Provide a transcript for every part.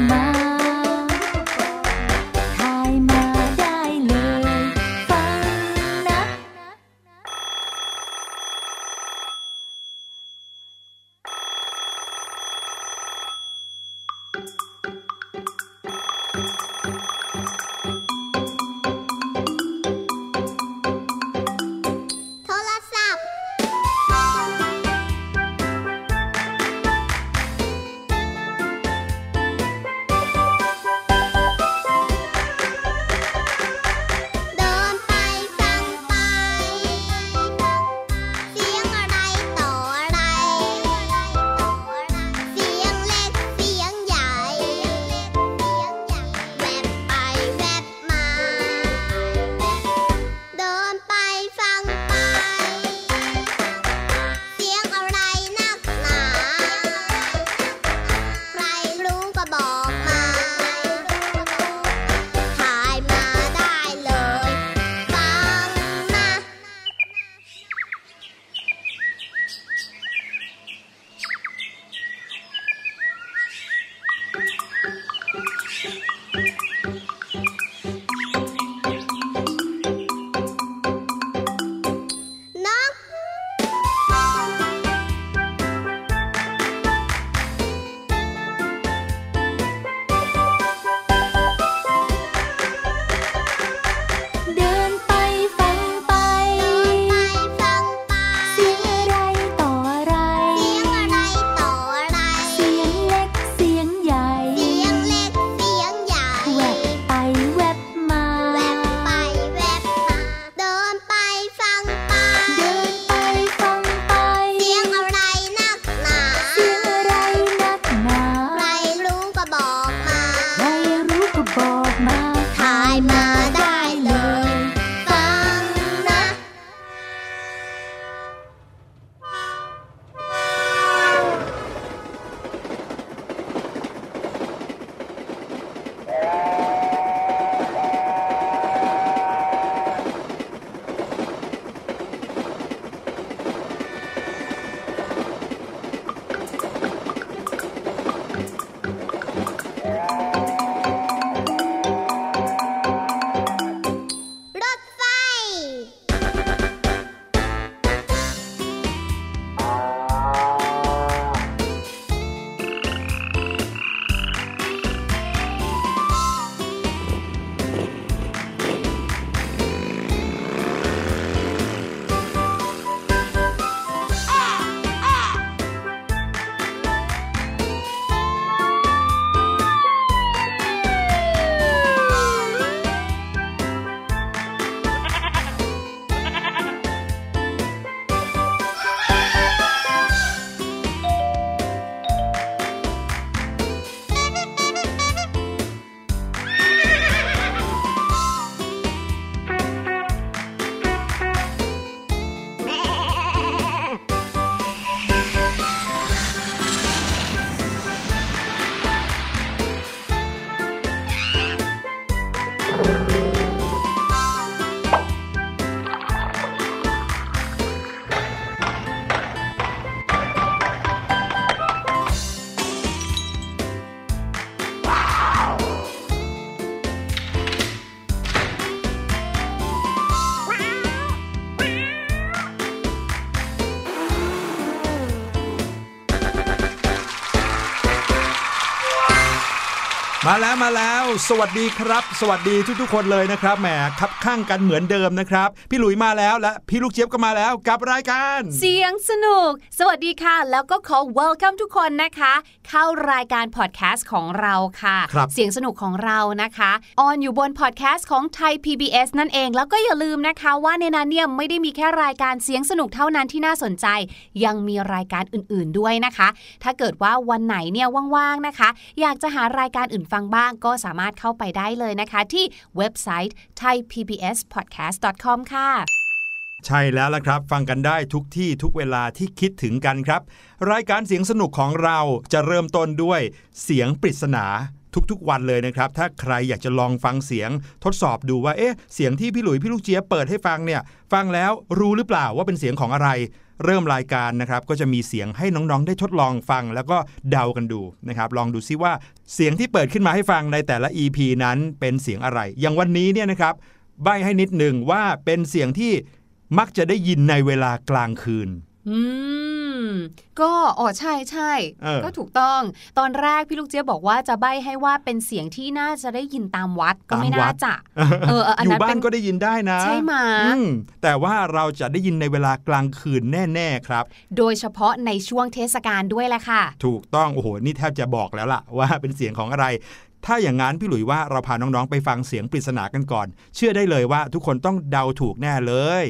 my แล้วมาแล้ว สวัสดีครับ สวัสดีทุกๆคนเลยนะครับแหมคับคั่งกันเหมือนเดิมนะครับ พี่หลุยมาแล้วและพี่ลูกเจี๊ยบก็มาแล้วกับรายการ เสียงสนุก สวัสดีค่ะ แล้วก็ขอ welcome ทุกคนนะคะ เข้ารายการพอดแคสต์ของเราค่ะครับเสียงสนุกของเรานะคะ on อยู่บนพอดแคสต์ของไทย PBS นั่นเอง แล้วก็อย่าลืมนะคะว่าในนั้นเนี่ยไม่ได้มีแค่รายการเสียงสนุกเท่านั้นที่น่าสนใจ ยังมีรายการอื่น ๆด้วยนะคะ ถ้าเกิดว่าวันไหนเนี่ยว่างๆนะคะ อยากจะหารายการอื่นฟังบ้างก็สามารถเข้าไปได้เลยนะคะ ที่เว็บไซต์ thaipbspodcast.com ค่ะใช่แล้วล่ะครับ ฟังกันได้ทุกที่ทุกเวลาที่คิดถึงกันครับ รายการเสียงสนุกของเราจะเริ่มต้นด้วยเสียงปริศนาทุกๆวันเลยนะครับ ถ้าใครอยากจะลองฟังเสียงทดสอบดูว่าเอ๊ะเสียงที่พี่หลุยพี่ลูกเจี๊ยบเปิดให้ฟังเนี่ย ฟังแล้วรู้หรือเปล่าว่าเป็นเสียงของอะไร เริ่มรายการนะครับก็จะมีเสียงให้น้องๆ ได้ทดลองฟัง แล้วก็เดากันดูนะครับลองดูซิว่าเสียงที่เปิดขึ้นมาให้ฟังในแต่ละ EP นั้นเป็นเสียงอะไร อย่างวันนี้เนี่ยนะครับใบให้นิดหนึ่งว่าเป็นเสียงที่มักจะได้ยินในเวลากลางคืน อืม ก็อ๋อใช่ใช่เออก็ถูกต้อง ตอนแรกพี่ลูกเจี๊ยบบอกว่าจะใบให้ว่าเป็นเสียงที่น่าจะได้ยินตามวัดก็ไม่ตามวัน่าดจะเออเอออันอยู่นั้นบ้าเป็นนก็ได้ยินได้นะใช่ไหมอืมแต่ว่าเราจะได้ยินในเวลากลางคืนแน่ ๆ ครับ โดยเฉพาะในช่วงเทศกาลด้วยแหละค่ะ ถูกต้องโอ้โหนี่แทบจะบอกแล้วล่ะ ว่าเป็นเสียงของอะไรถ้าอย่างนั้นพี่หลุยว่าเราพาน้องๆ ไปฟังเสียงปริศนากันก่อน เชื่อได้เลยว่าทุกคนต้องเดาถูกแน่เลย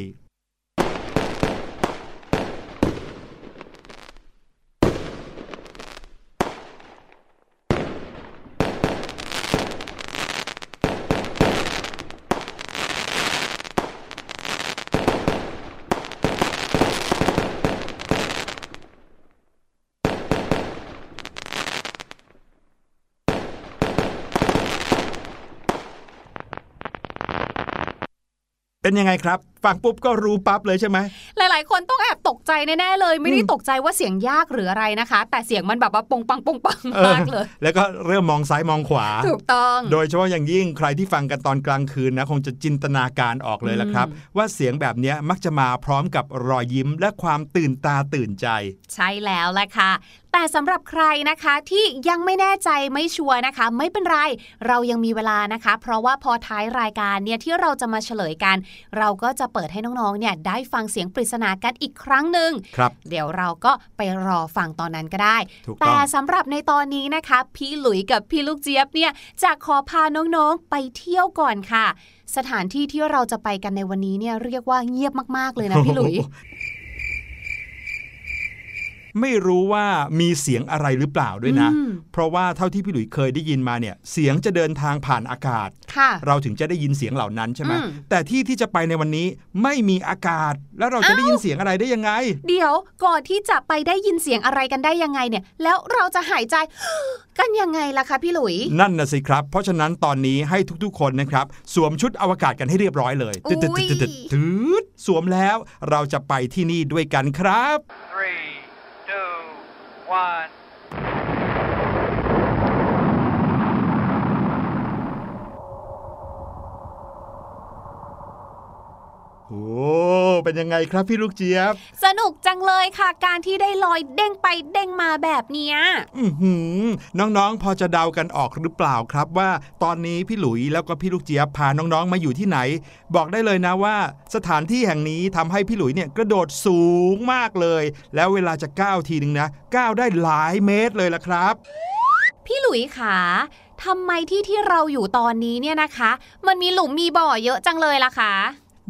เป็นยังไงครับ ฟังปุ๊บก็รู้ปั๊บเลยใช่ไหมหลาย ๆ คนต้องแอบตกใจแน่ๆเลย ไม่ได้อืมตกใจว่าเสียงยากหรืออะไรนะคะ แต่เสียงมันแบบว่าปงปังปงปังเออมากเลย แล้วก็เริ่มมองซ้ายมองขวา ถูกต้อง โดยเฉพาะอย่างยิ่งใครที่ฟังกันตอนกลางคืนนะคงจะจินตนาการออกเลยละครับ ว่าเสียงแบบเนี้ยมักจะมาพร้อมกับรอยยิ้มและความตื่นตาตื่นใจ ใช่แล้วแหละค่ะ แต่สำหรับใครนะคะที่ยังไม่แน่ใจไม่ชัวร์นะคะ ไม่เป็นไรเรายังมีเวลานะคะ เพราะว่าพอท้ายรายการเนี่ยที่เราจะมาเฉลยกัน เราก็จะเปิดให้น้องๆเนี่ยได้ฟังเสียงปริศนากันอีกครั้งหนึ่งครับเดี๋ยวเราก็ไปรอฟังตอนนั้นก็ได้ถูกต้องแต่สำหรับในตอนนี้นะคะ พี่หลุยกับพี่ลูกเจี๊ยบเนี่ยจะขอพาน้องๆไปเที่ยวก่อนค่ะ สถานที่ที่เราจะไปกันในวันนี้เนี่ยเรียกว่าเงียบมากๆเลยนะพี่หลุย ไม่รู้ว่ามีเสียงอะไรหรือเปล่าด้วยนะอืมเพราะว่าเท่าที่พี่หลุยเคยได้ยินมาเนี่ย เสียงจะเดินทางผ่านอากาศค่ะเราถึงจะได้ยินเสียงเหล่านั้นใช่ไหมอืมแต่ที่ที่จะไปในวันนี้ไม่มีอากาศ แล้วเราจะได้ยินเสียงอะไรได้ยังไง เดี๋ยวก่อนที่จะไปได้ยินเสียงอะไรกันได้ยังไงเนี่ย แล้วเราจะหายใจกันยังไงล่ะคะพี่หลุย นั่นนะสิครับ เพราะฉะนั้นตอนนี้ให้ทุกๆคนนะครับสวมชุดอวกาศกันให้เรียบร้อยเลยอุ๊ยตึ๊ดตึ๊ดตึ๊ดตึ๊ดสวมแล้วเราจะไปที่นี่ด้วยกันครับ Three, two, one. โอ้เป็นยังไงครับพี่ลูกเจี๊ยบ สนุกจังเลยค่ะ การที่ได้ลอยเด้งไปเด้งมาแบบเนี้ยอือหือ น้องๆ พอจะเดากันออกหรือเปล่าครับว่า ตอนนี้พี่หลุยแล้วก็พี่ลูกเจี๊ยบพาน้องๆมาอยู่ที่ไหน บอกได้เลยนะว่า สถานที่แห่งนี้ทำให้พี่หลุยเนี่ยกระโดดสูงมากเลย แล้วเวลาจะก้าวทีนึงนะก้าวได้หลายเมตรเลยละครับ พี่หลุยขาทำไมที่ที่เราอยู่ตอนนี้เนี่ยนะคะ มันมีหลุมมีบ่อเยอะจังเลยล่ะคะ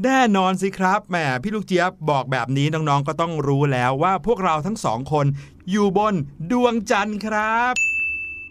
แน่นอนสิครับแหมพี่ลูกเจี๊ยบบอกแบบนี้น้องๆก็ต้องรู้แล้วว่าพวกเราทั้งสองคน อยู่บนดวงจันทร์ครับ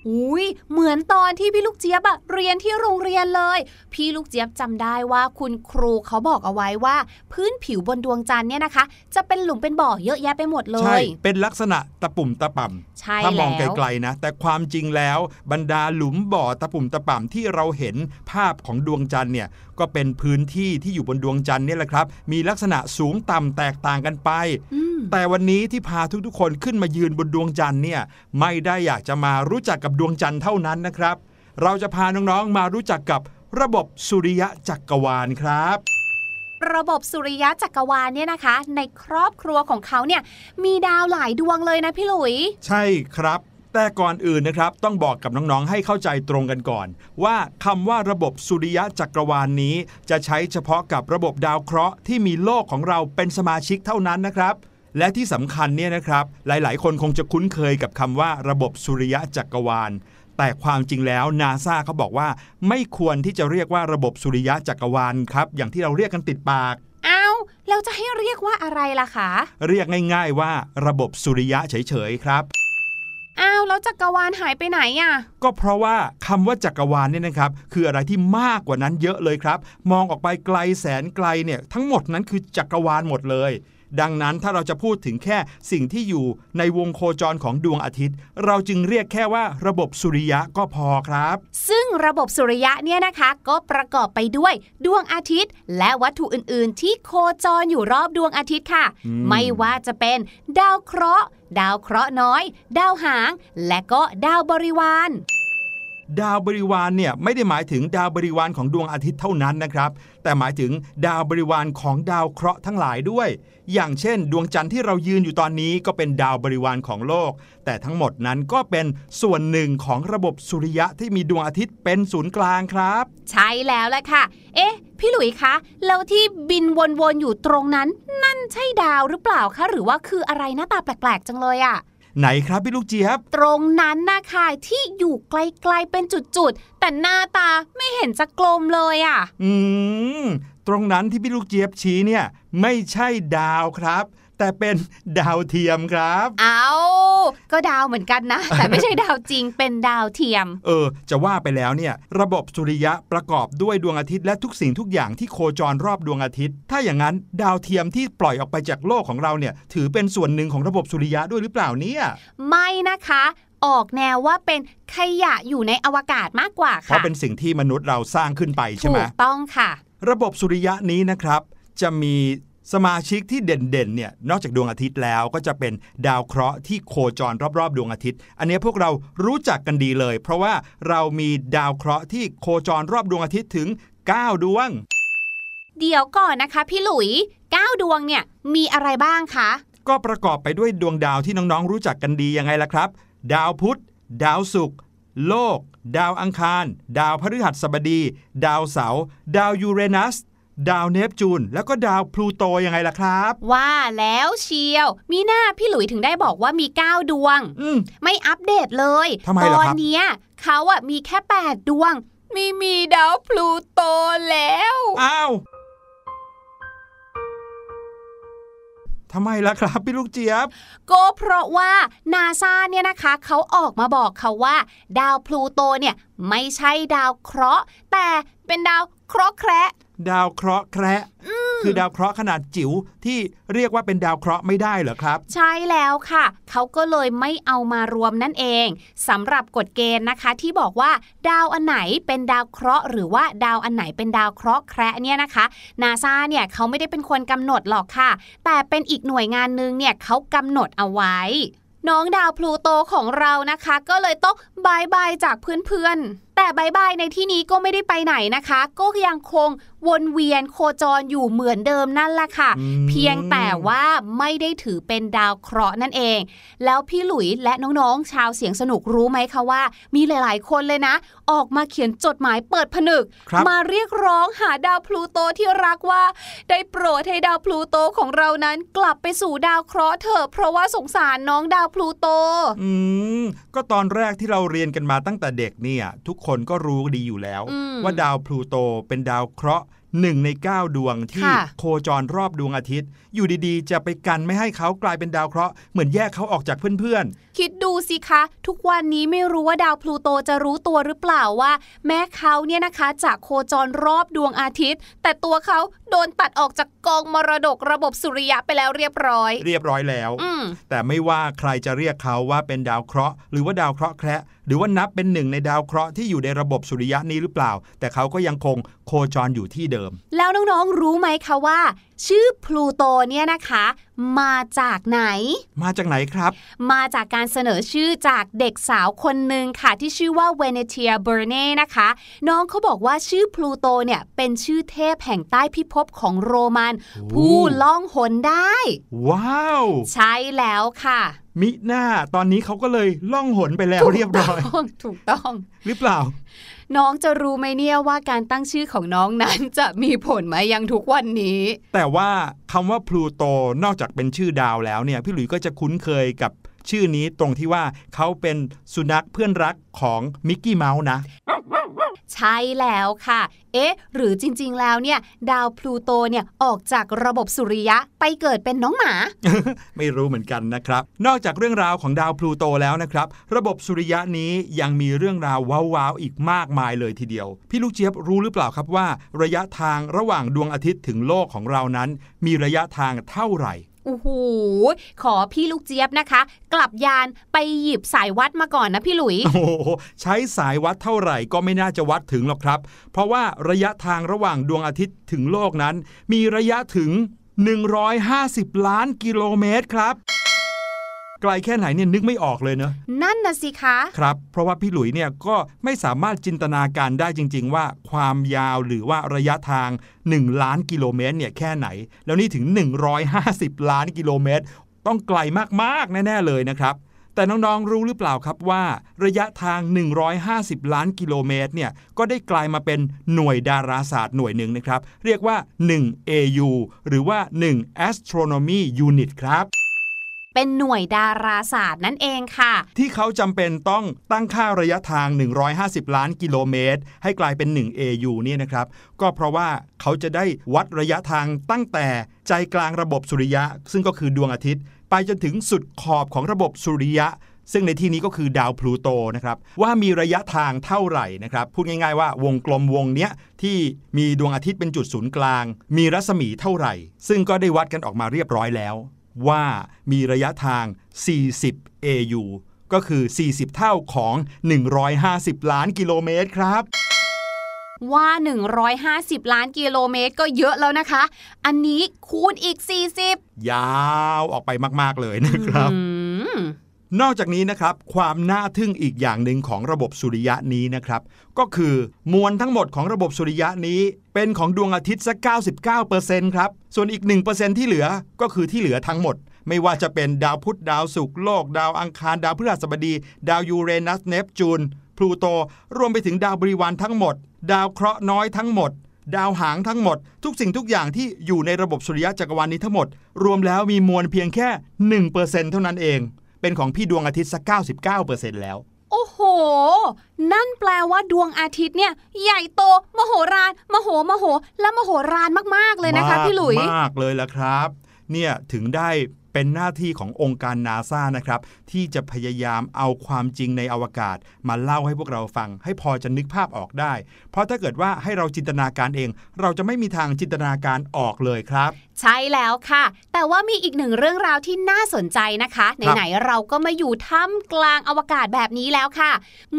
อุ้ยเหมือนตอนที่พี่ลูกเจี๊ยบอะเรียนที่โรงเรียนเลย พี่ลูกเจี๊ยบจำได้ว่าคุณครูเขาบอกเอาไว้ว่า พื้นผิวบนดวงจันทร์เนี่ยนะคะ จะเป็นหลุมเป็นบ่อเยอะแยะไปหมดเลใช่ยเป็นลักษณะตะปุ่มตะป่ำใช่ถ้ามองไกแล้วลๆนะ แต่ความจริงแล้วบรรดาหลุมบ่อตะปุ่มตะป่ำที่เราเห็นภาพของดวงจันทร์เนี่ยก็เป็นพื้นที่ที่อยู่บนดวงจันทร์เนี่ยแหละครับ มีลักษณะสูงต่ำแตกต่างกันไปอืมแต่วันนี้ที่พาทุกๆ คนขึ้นมายืนบนดวงจันทร์เนี่ยไม่ได้อยากจะมารู้จักกับดวงจันทร์เท่านั้นนะครับ เราจะพาน้องๆมารู้จักกับระบบสุริยะจักรวาลครับระบบสุริยะจักรวาลเนี่ยนะคะ ในครอบครัวของเขาเนี่ยมีดาวหลายดวงเลยนะพี่หลุย ใช่ครับ แต่ก่อนอื่นนะครับ ต้องบอกกับน้องๆ ให้เข้าใจตรงกันก่อน ว่าคำว่าระบบสุริยะจักรวาลนนี้ จะใช้เฉพาะกับระบบดาวเคราะห์ที่มีโลกของเราเป็นสมาชิกเท่านั้นนะครับและที่สำคัญเนี่ยนะครับ หลายๆ คนคงจะคุ้นเคยกับคำว่าระบบสุริยะจักรวาล แต่ความจริงแล้วนาซาเขาบอกว่า ไม่ควรที่จะเรียกว่าระบบสุริยะจักรวาลครับ อย่างที่เราเรียกกันติดปากอ้าวเราจะให้เรียกว่าอะไรล่ะคะ เรียกง่าย ๆ ว่าระบบสุริยะเฉยๆครับ อ้าวแล้วจักรวาลหายไปไหนอะ ก็เพราะว่าคำว่าจักรวาลเนี่ยนะครับ คืออะไรที่มากกว่านั้นเยอะเลยครับ มองออกไปไกลแสนไกลเนี่ยทั้งหมดนั้นคือจักรวาลหมดเลย ดังนั้นถ้าเราจะพูดถึงแค่สิ่งที่อยู่ในวงโคจรของดวงอาทิตย์ เราจึงเรียกแค่ว่าระบบสุริยะก็พอครับ ซึ่งระบบสุริยะเนี่ยนะคะก็ประกอบไปด้วยดวงอาทิตย์ และวัตถุอื่น ๆ ที่โคจรอยู่รอบดวงอาทิตย์ค่ะอืมไม่ว่าจะเป็นดาวเคราะห์ ดาวเคราะห์น้อย ดาวหาง และก็ดาวบริวาร ดาวบริวารเนี่ยไม่ได้หมายถึงดาวบริวารของดวงอาทิตย์เท่านั้นนะครับ แต่หมายถึงดาวบริวารของดาวเคราะห์ทั้งหลายด้วย อย่างเช่น ดวงจันทร์ที่เรายืนอยู่ตอนนี้ก็เป็นดาวบริวารของโลก แต่ทั้งหมดนั้นก็เป็นส่วนหนึ่งของระบบสุริยะที่มีดวงอาทิตย์เป็นศูนย์กลางครับ ใช่แล้วแหละค่ะ เอ๊ะ พี่หลุยคะแล้วที่บินวนๆอยู่ตรงนั้น นั่นใช่ดาวหรือเปล่าคะหรือว่าคืออะไรหน้าตาแปลกๆ จังเลยอะ ไหนครับพี่ลูกเจี๊ยบ ตรงนั้นนะคะที่อยู่ไกลๆเป็นจุดๆ แต่หน้าตาไม่เห็นจะกลมเลยอะอืม ตรงนั้นที่พี่ลูกเจี๊ยบชี้เนี่ย ไม่ใช่ดาวครับ แต่เป็นดาวเทียมครับ เอาก็ดาวเหมือนกันนะ แต่ไม่ใช่ดาวจริงเป็นดาวเทียม เออ จะว่าไปแล้วเนี่ย ระบบสุริยะประกอบด้วยดวงอาทิตย์และทุกสิ่งทุกอย่างที่โคจรรอบดวงอาทิตย์ ถ้าอย่างนั้นดาวเทียมที่ปล่อยออกไปจากโลกของเราเนี่ยถือเป็นส่วนหนึ่งของระบบสุริยะด้วยหรือเปล่าเนี่ยไม่นะคะออกแนวว่าเป็นขยะอยู่ในอวกาศมากกว่าเพราะค่ะเป็นสิ่งที่มนุษย์เราสร้างขึ้นไปใช่ถูไหมกต้องค่ะ ระบบสุริยะนี้นะครับ จะมี สมาชิกที่เด่นๆเนี่ยนอกจากดวงอาทิตย์แล้วก็จะเป็นดาวเคราะห์ที่โคจรรอบๆ ดวงอาทิตย์ อันนี้พวกเรารู้จักกันดีเลย เพราะว่าเรามีดาวเคราะห์ที่โคจรรอบดวงอาทิตย์ถึง 9 ดวง เดี๋ยวก่อนนะคะ พี่หลุยเก้าดวงเนี่ยมีอะไรบ้างคะ ก็ประกอบไปด้วยดวงดาวที่น้องๆ รู้จักกันดียังไงล่ะครับ ดาวพุธ ดาวศุกร์โลก ดาวอังคาร ดาวพฤหัสบดี ดาวเสาร์ดาวยูเรนัส ดาวเนปจูนแล้วก็ดาวพลูโตยังไงล่ะครับ ว่าแล้วเชียว มีหน้าพี่หลุยถึงได้บอกว่ามี 9 ดวงอืมไม่อัปเดตเลยทำไมตล่ะอนครับเนี้ยเขาอะมีแค่ 8 ดวง ไม่มีดาวพลูโตแล้ว อ้าวทำไมล่ะครับพี่ลูกเจี๊ยบ ก็เพราะว่านาซาเนี่ยนะคะเขาออกมาบอกเขาว่า ดาวพลูโตเนี่ยไม่ใช่ดาวเคราะห์แต่เป็นดาวเคราะห์แคระ ดาวเคราะห์แคระคือดาวเคราะห์ขนาดจิ๋วที่เรียกว่าเป็นดาวเคราะห์ไม่ได้เหรอครับ ใช่แล้วค่ะ เขาก็เลยไม่เอามารวมนั่นเองสำหรับกฎเกณฑ์นะคะ ที่บอกว่า ดาวอันไหนเป็นดาวเคราะห์ หรือว่าดาวอันไหนเป็นดาวเคราะห์แคระเนี่ยนะคะนาซาเนี่ยเขาไม่ได้เป็นคนกำหนดหรอกค่ะ แต่เป็นอีกหน่วยงานหนึงเนี่ยเขากำหนดเอาไว้น้องดาวพลูโตของเรานะคะ ก็เลยต้อง bye bye จากเพื่อนๆแต่ bye bye ในที่นี้ก็ไม่ได้ไปไหนนะคะ ก็ยังคง วนเวียนโคจรอยู่เหมือนเดิมนั่นแหละค่ะอืมเพียงแต่ว่าไม่ได้ถือเป็นดาวเคราะห์นั่นเอง แล้วพี่หลุยและน้องๆ ชาวเสียงสนุกรู้ไหมคะว่า มีหลายๆ คนเลยนะ ออกมาเขียนจดหมายเปิดผนึกครับมาเรียกร้องหาดาวพลูโตที่รักว่า ได้โปรดให้ดาวพลูโตของเรานั้นกลับไปสู่ดาวเคราะห์เถอะเพราะว่าสงสารน้องดาวพลูโต อืมก็ตอนแรกที่เราเรียนกันมาตั้งแต่เด็กเนี่ย ทุกคนก็รู้ดีอยู่แล้วอืมว่าดาวพลูโตเป็นดาวเคราะห์ หนึ่งใน 9 ดวงที่ค่ะโคจรรอบดวงอาทิตย์ อยู่ดีๆ จะไปกันไม่ให้เขากลายเป็นดาวเคราะห์เหมือนแยกเขาออกจากเพื่อนคิดดูสิคะ ทุกวันนี้ไม่รู้ว่าดาวพลูโตจะรู้ตัวหรือเปล่าว่า แม้เขาเนี่ยนะคะจะโคจรรอบดวงอาทิตย์ แต่ตัวเขาโดนตัดออกจากกองมรดกระบบสุริยะไปแล้วเรียบร้อยๆเรียบร้อยแล้วอืมแต่ไม่ว่าใครจะเรียกเขาว่าเป็นดาวเคราะห์หรือว่าดาวเคราะห์แคระหรือว่านับเป็นหนึ่งในดาวเคราะห์ที่อยู่ในระบบสุริยะนี้หรือเปล่า แต่เขาก็ยังคงโคจรอยู่ที่เดิม แล้วน้องๆรู้ไหมคะว่า ชื่อพลูโตเนี่ยนะคะ มาจากไหน มาจากไหนครับ มาจากการเสนอชื่อจากเด็กสาวคนหนึ่งค่ะ ที่ชื่อว่า Venetia Burney นะคะ น้องเขาบอกว่าชื่อพลูโตเนี่ยเป็นชื่อเทพแห่งใต้พิภพของโรมันโอ้ผู้ล่องหนได้ ว้าว ใช่แล้วค่ะมิน่าตอนนี้เขาก็เลยล่องหนไปแล้วเรียบร้อย ถูกต้องถูกต้องหรือเปล่า น้องจะรู้ไหมเนี่ยว่าการตั้งชื่อของน้องนั้นจะมีผลมายังทุกวันนี้ แต่ว่าคำว่าพลูโตนอกจากเป็นชื่อดาวแล้วเนี่ยพี่หลุยส์ก็จะคุ้นเคยกับชื่อนี้ตรงที่ว่าเขาเป็นสุนัขเพื่อนรักของมิกกี้เมาส์นะ ใช่แล้วค่ะ เอ๊ะ หรือจริง ๆ แล้วเนี่ย ดาวพลูโตเนี่ยออกจากระบบสุริยะไปเกิดเป็นน้องหมา ไม่รู้เหมือนกันนะครับ นอกจากเรื่องราวของดาวพลูโตแล้วนะครับ ระบบสุริยะนี้ยังมีเรื่องราวว้าวๆอีกมากมายเลยทีเดียว พี่ลูกเจี๊ยบรู้หรือเปล่าครับว่า ระยะทางระหว่างดวงอาทิตย์ถึงโลกของเรานั้น มีระยะทางเท่าไหร่ โอ้โหขอพี่ลูกเจี๊ยบนะคะ กลับยานไปหยิบสายวัดมาก่อนนะพี่หลุย โอ้โหใช้สายวัดเท่าไหร่ก็ไม่น่าจะวัดถึงหรอกครับ เพราะว่าระยะทางระหว่างดวงอาทิตย์ถึงโลกนั้น มีระยะถึง 150 ล้านกิโลเมตรครับ ไกลแค่ไหนเนี่ยนึกไม่ออกเลยเนอะนั่นนะสิคะ ครับ เพราะว่าพี่หลุยเนี่ยก็ไม่สามารถจินตนาการได้จริง ๆ ว่าความยาวหรือว่าระยะทาง 1 ล้านกิโลเมตรเนี่ยแค่ไหน แล้วนี่ถึง 150 ล้านกิโลเมตร ต้องไกลมากๆแน่ๆเลยนะครับแต่น้อง ๆ รู้หรือเปล่าครับว่า ระยะทาง 150 ล้านกิโลเมตรเนี่ยก็ได้กลายมาเป็นหน่วยดาราศาสตร์หน่วยหนึ่งนะครับ เรียกว่า 1 AU หรือว่า 1 Astronomy Unit ครับ เป็นหน่วยดาราศาสตร์นั่นเองค่ะ ที่เขาจำเป็นต้องตั้งค่าระยะทาง 150 ล้านกิโลเมตร ให้กลายเป็น 1 AU เนี่ยนะครับ ก็เพราะว่าเขาจะได้วัดระยะทางตั้งแต่ใจกลางระบบสุริยะ ซึ่งก็คือดวงอาทิตย์ ไปจนถึงสุดขอบของระบบสุริยะซึ่งในที่นี้ก็คือดาวพลูโตนะครับว่ามีระยะทางเท่าไหร่นะครับพูดง่ายๆว่าวงกลมวงเนี้ยที่มีดวงอาทิตย์เป็นจุดศูนย์กลาง มีรัศมีเท่าไหร่ ซึ่งก็ได้วัดกันออกมาเรียบร้อยแล้ว ว่ามีระยะทาง 40 AU ก็คือ 40 เท่าของ 150 ล้านกิโลเมตรครับว่า 150 ล้านกิโลเมตรก็เยอะแล้วนะคะ อันนี้คูณอีก 40 ยาวออกไปมาก ๆ เลยนะครับอืม นอกจากนี้นะครับความน่าทึ่งอีกอย่างหนึ่งของระบบสุริยะนี้นะครับ ก็คือมวลทั้งหมดของระบบสุริยะนี้ เป็นของดวงอาทิตย์สัก99%ครับ ส่วนอีก 1%ที่เหลือก็คือที่เหลือทั้งหมด ไม่ว่าจะเป็นดาวพุธดาวศุกร์โลก ดาวอังคาร ดาวพฤหัสบดี ดาวยูเรนัสเนปจูนพลูโต รวมไปถึงดาวบริวารทั้งหมด ดาวเคราะห์น้อยทั้งหมด ดาวหางทั้งหมด ทุกสิ่งทุกอย่างที่อยู่ในระบบสุริยะจักรวาลนี้ทั้งหมด รวมแล้วมีมวลเพียงแค่1%เท่านั้นเอง เป็นของพี่ดวงอาทิตย์สัก99%แล้ว โอ้โห นั่นแปลว่าดวงอาทิตย์เนี่ย ใหญ่โต มโหฬารมโหมโห และมโหฬารมากๆเลยนะคะ พี่หลุยมากเลยละครับ เนี่ยถึงได้เป็นหน้าที่ขององค์การนาซานะครับ ที่จะพยายามเอาความจริงในอวกาศ มาเล่าให้พวกเราฟัง ให้พอจะนึกภาพออกได้ เพราะถ้าเกิดว่าให้เราจินตนาการเอง เราจะไม่มีทางจินตนาการออกเลยครับใช่แล้วค่ะ แต่ว่ามีอีกหนึ่งเรื่องราวที่น่าสนใจนะคะครับไหนๆเราก็มาอยู่ท่ามกลางอวกาศแบบนี้แล้วค่ะ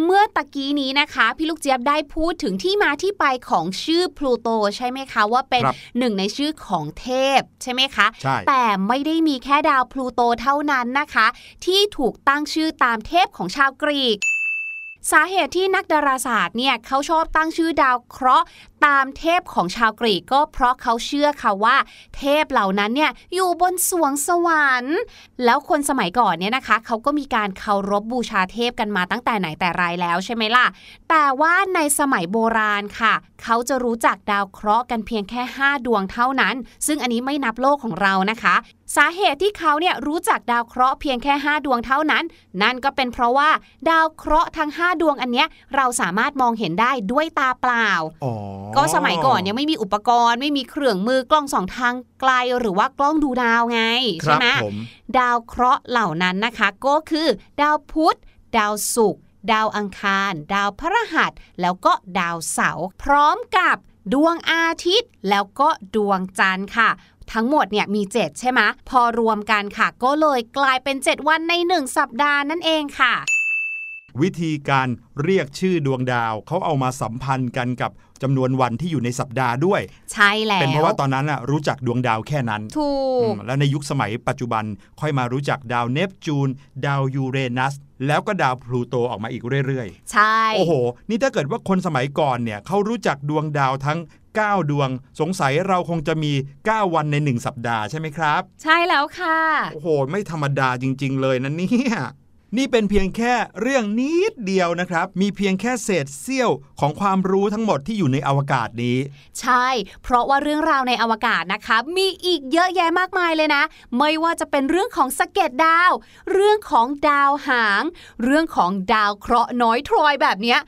เมื่อตะกี้นี้นะคะ พี่ลูกเจี๊ยบได้พูดถึงที่มาที่ไปของชื่อพลูโตใช่ไหมคะ ว่าเป็นครับหนึ่งในชื่อของเทพใช่ไหมคะใช่แต่ไม่ได้มีแค่ดาวพลูโตเท่านั้นนะคะ ที่ถูกตั้งชื่อตามเทพของชาวกรีกสาเหตุที่นักดาราศาสตร์เนี่ยเขาชอบตั้งชื่อดาวเคราะห์ ตามเทพของชาวกรีกก็เพราะเขาเชื่อค่ะว่า เทพเหล่านั้นเนี่ยอยู่บนสวงสวรรค์ แล้วคนสมัยก่อนเนี่ยนะคะเขาก็มีการเคารพบูชาเทพกันมาตั้งแต่ไหนแต่ไรแล้วใช่ไหมล่ะ แต่ว่าในสมัยโบราณค่ะ เขาจะรู้จักดาวเคราะห์กันเพียงแค่ 5 ดวงเท่านั้น ซึ่งอันนี้ไม่นับโลกของเรานะคะ สาเหตุที่เขาเนี่ยรู้จักดาวเคราะห์เพียงแค่ 5 ดวงเท่านั้น นั่นก็เป็นเพราะว่าดาวเคราะห์ทั้ง 5 ดวงอันเนี้ยเราสามารถมองเห็นได้ด้วยตาเปล่าอ๋อก็สมัยก่อนยังไม่มีอุปกรณ์ ไม่มีเครื่องมือกล้องสองทางไกลหรือว่ากล้องดูดาวไงคใช่รับไหมผมดาวเคราะห์เหล่านั้นนะคะ ก็คือดาวพุธ ดาวศุกร์ดาวอังคาร ดาวพฤหัส แล้วก็ดาวเสาร์พร้อมกับดวงอาทิตย์ แล้วก็ดวงจันทร์ค่ะทั้งหมดเนี่ยมี 7 ใช่ไหมพอรวมกันค่ะ ก็เลยกลายเป็น 7 วันใน 1 สัปดาห์นั่นเองค่ะ วิธีการเรียกชื่อดวงดาวเขาเอามาสัมพันธ์กันกับ จำนวนวันที่อยู่ในสัปดาห์ด้วย ใช่แล้วเป็นเพราะว่าตอนนั้นน่ะรู้จักดวงดาวแค่นั้น ถูอืกมแล้วในยุคสมัยปัจจุบันค่อยมารู้จักดาวเนปจูน ดาวยูเรนัสแล้วก็ดาวพลูโตออกมาอีกเรื่อยใช่ๆโอ้โห นี่ถ้าเกิดว่าคนสมัยก่อนเนี่ยเขารู้จักดวงดาวทั้ง 9 ดวง สงสัยเราคงจะมี 9 วันใน 1 สัปดาห์ใช่ไหมครับ ใช่แล้วค่ะ โอ้โห ไม่ธรรมดาจริง ๆ เลยนะเนี่ย นี่เป็นเพียงแค่เรื่องนิดเดียวนะครับ มีเพียงแค่เศษเสี้ยวของความรู้ทั้งหมดที่อยู่ในอวกาศนี้ ใช่ เพราะว่าเรื่องราวในอวกาศนะคะ มีอีกเยอะแยะมากมายเลยนะ ไม่ว่าจะเป็นเรื่องของสะเก็ดดาว เรื่องของดาวหาง เรื่องของดาวเคราะห์น้อยทรอยแบบเนี้ย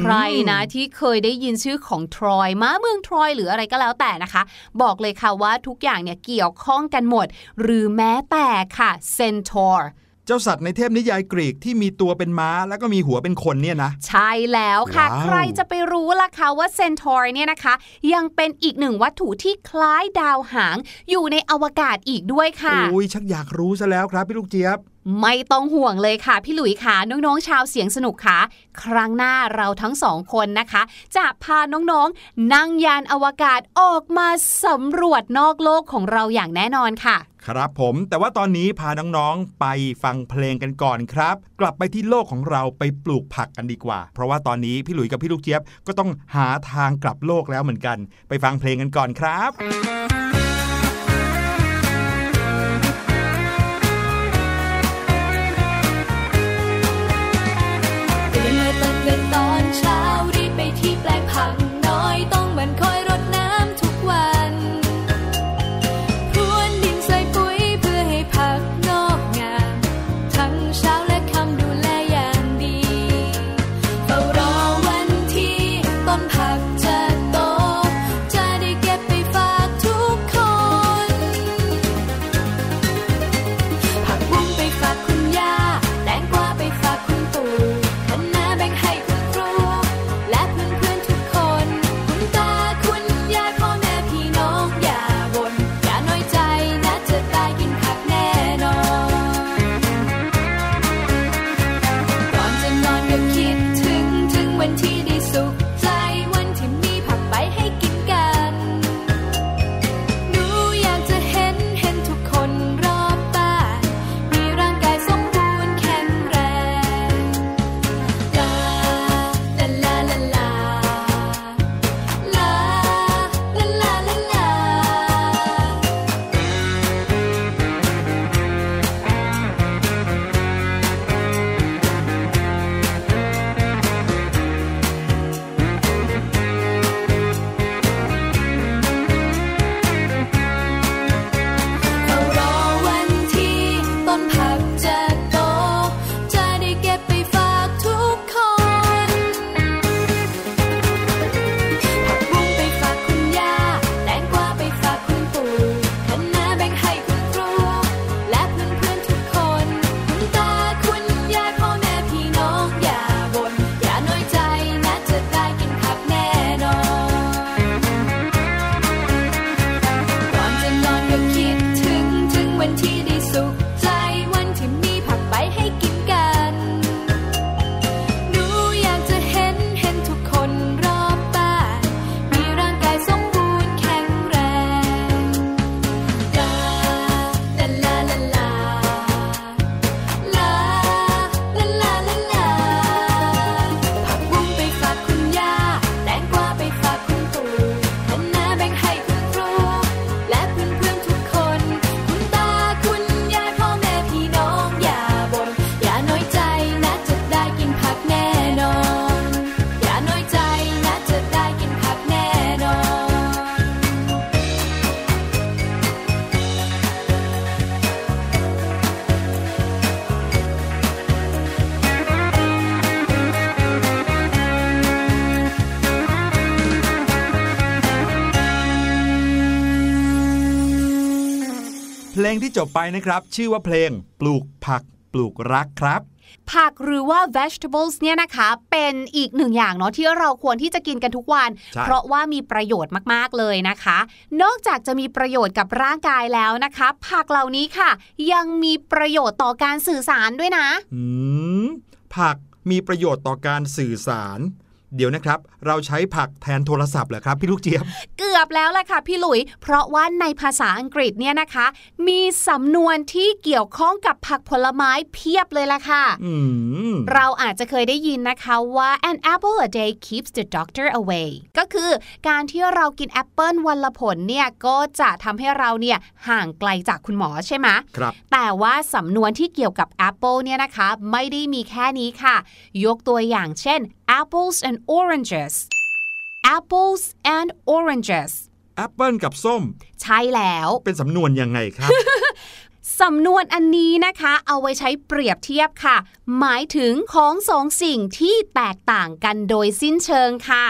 ใครนะที่เคยได้ยินชื่อของทรอยม้าเมืองทรอยหรืออะไรก็แล้วแต่นะคะ บอกเลยค่ะว่าทุกอย่างเนี่ยเกี่ยวข้องกันหมด หรือแม้แต่ค่ะเซนทอร์ เจ้าสัตว์ในเทพนิยายกรีกที่มีตัวเป็นม้าแล้วก็มีหัวเป็นคนเนี่ยนะ ใช่แล้วค่ะว้าวใครจะไปรู้ล่ะคะว่าเซนทอร์เนี่ยนะคะ ยังเป็นอีกหนึ่งวัตถุที่คล้ายดาวหาง อยู่ในอวกาศอีกด้วยค่ะโอ้ยชักอยากรู้ซะแล้วครับพี่ลูกเจี๊ยบไม่ต้องห่วงเลยค่ะ พี่หลุยค่ะน้องๆชาวเสียงสนุกค่ะ ครั้งหน้าเราทั้งสองคนนะคะ จะพาน้องๆ นั่งยานอวกาศออกมาสำรวจนอกโลกของเราอย่างแน่นอนค่ะ ครับผมแต่ว่าตอนนี้พาน้องๆไปฟังเพลงกันก่อนครับ กลับไปที่โลกของเราไปปลูกผักกันดีกว่า เพราะว่าตอนนี้พี่หลุยกับพี่ลูกเจี๊ยบก็ต้องหาทางกลับโลกแล้วเหมือนกัน ไปฟังเพลงกันก่อนครับ บไปนะครับ ชื่อว่าเพลงปลูกผักปลูกรักครับ ผักหรือว่า vegetables เนี่ยนะคะ เป็นอีกหนึ่งอย่างเนาะที่เราควรที่จะกินกันทุกวันใช่เพราะว่ามีประโยชน์มากๆเลยนะคะ นอกจากจะมีประโยชน์กับร่างกายแล้วนะคะ ผักเหล่านี้ค่ะ ยังมีประโยชน์ต่อการสื่อสารด้วยนะ อืมผักมีประโยชน์ต่อการสื่อสาร เดี๋ยวนะครับ เราใช้ผักแทนโทรศัพท์เหรอครับ พี่ลูกเจี๊ยบ เกือบแล้วล่ะค่ะพี่หลุย เพราะว่าในภาษาอังกฤษเนี่ยนะคะ มีสำนวนที่เกี่ยวข้องกับผักผลไม้เพียบเลยล่ะค่ะอืมเราอาจจะเคยได้ยินนะคะว่า an apple a day keeps the doctor away ก็คือการที่เรากินแอปเปิลวันละผลเนี่ยก็จะทำให้เราเนี่ยห่างไกลจากคุณหมอใช่ไหมครับ แต่ว่าสำนวนที่เกี่ยวกับ Apple เนี่ยนะคะ ไม่ได้มีแค่นี้ค่ะ ยกตัวอย่างเช่น apples and oranges apples and oranges แอปเปิลกับส้ม ใช่แล้ว เป็นสำนวนยังไงครับสำนวนอันนี้นะคะ เอาไว้ใช้เปรียบเทียบค่ะ หมายถึงของสองสิ่งที่แตกต่างกันโดยสิ้นเชิงค่ะ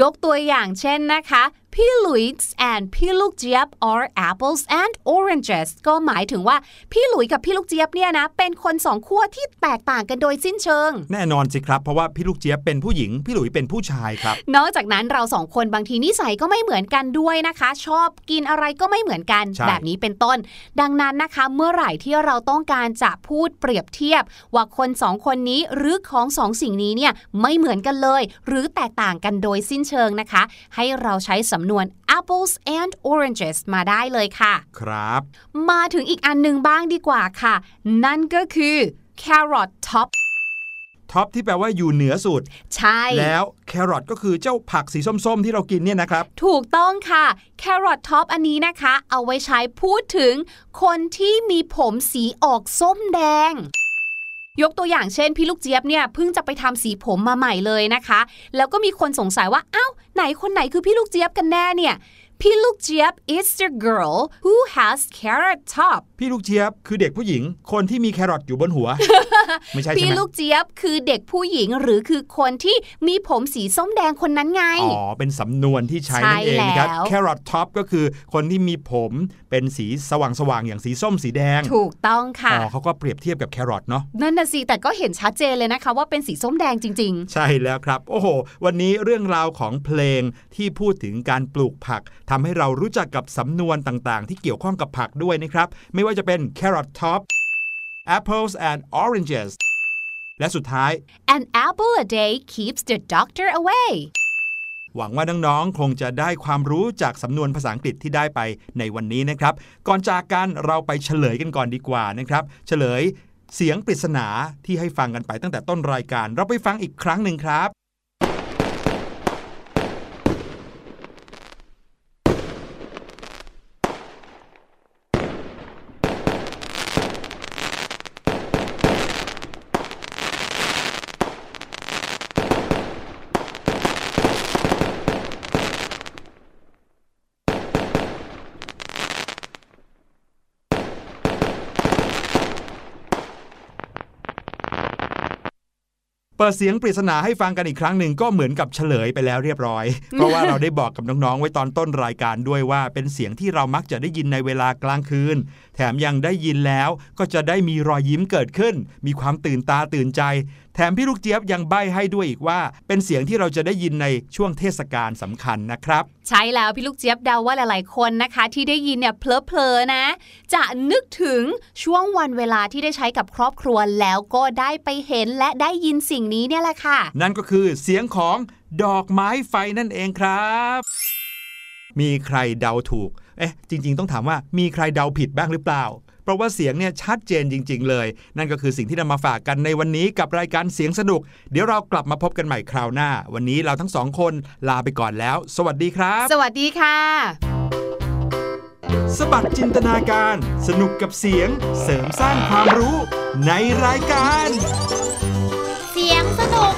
ยกตัวอย่างเช่นนะคะ พี่หลุยส์ and พี่ลูกเจี๊ยบ are apples and oranges ก็หมายถึงว่าพี่หลุยกับพี่ลูกเจี๊ยบเนี่ยนะ เป็นคนสองขั้วที่แตกต่างกันโดยสิ้นเชิง แน่นอนสิครับเพราะว่าพี่ลูกเจี๊ยบเป็นผู้หญิง พี่หลุยเป็นผู้ชายครับ นอกจากนั้นเราสองคนบางทีนิสัยก็ไม่เหมือนกันด้วยนะคะ ชอบกินอะไรก็ไม่เหมือนกันใช่แบบนี้เป็นต้น ดังนั้นนะคะ เมื่อไหร่ที่เราต้องการจะพูดเปรียบเทียบ ว่าคนสองคนนี้หรือของสองสิ่งนี้เนี่ยไม่เหมือนกันเลย หรือแตกต่างกันโดยสิ้นเชิงนะคะ ให้เราใช้สำนวน apples and oranges มาได้เลยค่ะ ครับ มาถึงอีกอันหนึ่งบ้างดีกว่าค่ะ นั่นก็คือ carrot top ท็อปที่แปลว่าอยู่เหนือสุด ใช่ แล้วแครอทก็คือเจ้าผักสีส้มๆ ที่เรากินเนี่ยนะครับ ถูกต้องค่ะ carrot top อันนี้นะคะ เอาไว้ใช้พูดถึงคนที่มีผมสีออกส้มแดง ยกตัวอย่างเช่น พี่ลูกเจี๊ยบเนี่ยเพิ่งจะไปทำสีผมมาใหม่เลยนะคะ แล้วก็มีคนสงสัยว่าอ้าวไหนคนไหนคือพี่ลูกเจี๊ยบกันแน่เนี่ยพี่ลูกเจี๊ยบ is the girl who has carrot top พี่ลูกเจี๊ยบคือเด็กผู้หญิง คนที่มีแครอทอยู่บนหัว ไม่ใช่ใช่พี่ไหมลูกเจี๊ยบคือเด็กผู้หญิงหรือคือคนที่มีผมสีส้มแดงคนนั้นไง อ๋อ เป็นสำนวนที่ใช้นั่นเองนะครับใช่แล้วแครอทท็อปก็คือคนที่มีผมเป็นสีสว่างๆอย่างสีส้มสีแดง ถูกต้องค่ะ อ๋อเขาก็เปรียบเทียบกับแครอทเนาะ นั่นน่ะสิ แต่ก็เห็นชัดเจนเลยนะคะ ว่าเป็นสีส้มแดงจริงใช่แล้วครับ โอ้โห วันนี้เรื่องราวของเพลงที่พูดถึงการปลูกผักทำให้เรารู้จักกับสำนวนต่างๆ ที่เกี่ยวข้องกับผักด้วยนะครับ ไม่ว่าจะเป็น carrot top apples and oranges และสุดท้ายๆ An apple a day keeps the doctor away หวังว่าน้องๆ คงจะได้ความรู้จากสำนวนภาษาอังกฤษที่ได้ไปในวันนี้นะครับ ก่อนจากกันเราไปเฉลยกันก่อนดีกว่านะครับ เฉลยเสียงปริศนาที่ให้ฟังกันไปตั้งแต่ต้นรายการ เราไปฟังอีกครั้งหนึ่งครับ เปิดเสียงปริศนาให้ฟังกันอีกครั้งหนึ่งก็เหมือนกับเฉลยไปแล้วเรียบร้อย เพราะว่าเราได้บอกกับน้องๆไว้ตอนต้นรายการด้วยว่าเป็นเสียงที่เรามักจะได้ยินในเวลากลางคืน แถมยังได้ยินแล้วก็จะได้มีรอยยิ้มเกิดขึ้น มีความตื่นตาตื่นใจ แถมพี่ลูกเจี๊ยบยังใบ้ให้ด้วยอีกว่า เป็นเสียงที่เราจะได้ยินในช่วงเทศกาลสำคัญนะครับ ใช่แล้วพี่ลูกเจี๊ยบเดาว่าหลาย ๆ คนนะคะ ที่ได้ยินเนี่ยเพลอๆนะ จะนึกถึงช่วงวันเวลาที่ได้ใช้กับครอบครัวแล้วก็ได้ไปเห็นและได้ยินสิ่งนี้เนี่ยแหละค่ะ นั่นก็คือเสียงของดอกไม้ไฟนั่นเองครับ มีใครเดาถูก เอ๊ะ จริง ๆ ต้องถามว่ามีใครเดาผิดบ้างหรือเปล่า เพราะว่าเสียงเนี่ยชัดเจนจริง ๆ เลย นั่นก็คือสิ่งที่นำมาฝากกันในวันนี้กับรายการเสียงสนุก เดี๋ยวเรากลับมาพบกันใหม่คราวหน้า วันนี้เราทั้งสองคนลาไปก่อนแล้ว สวัสดีครับ สวัสดีค่ะสบัดจินตนาการ สนุกกับเสียง เสริมสร้างความรู้ในรายการ เสียงสนุก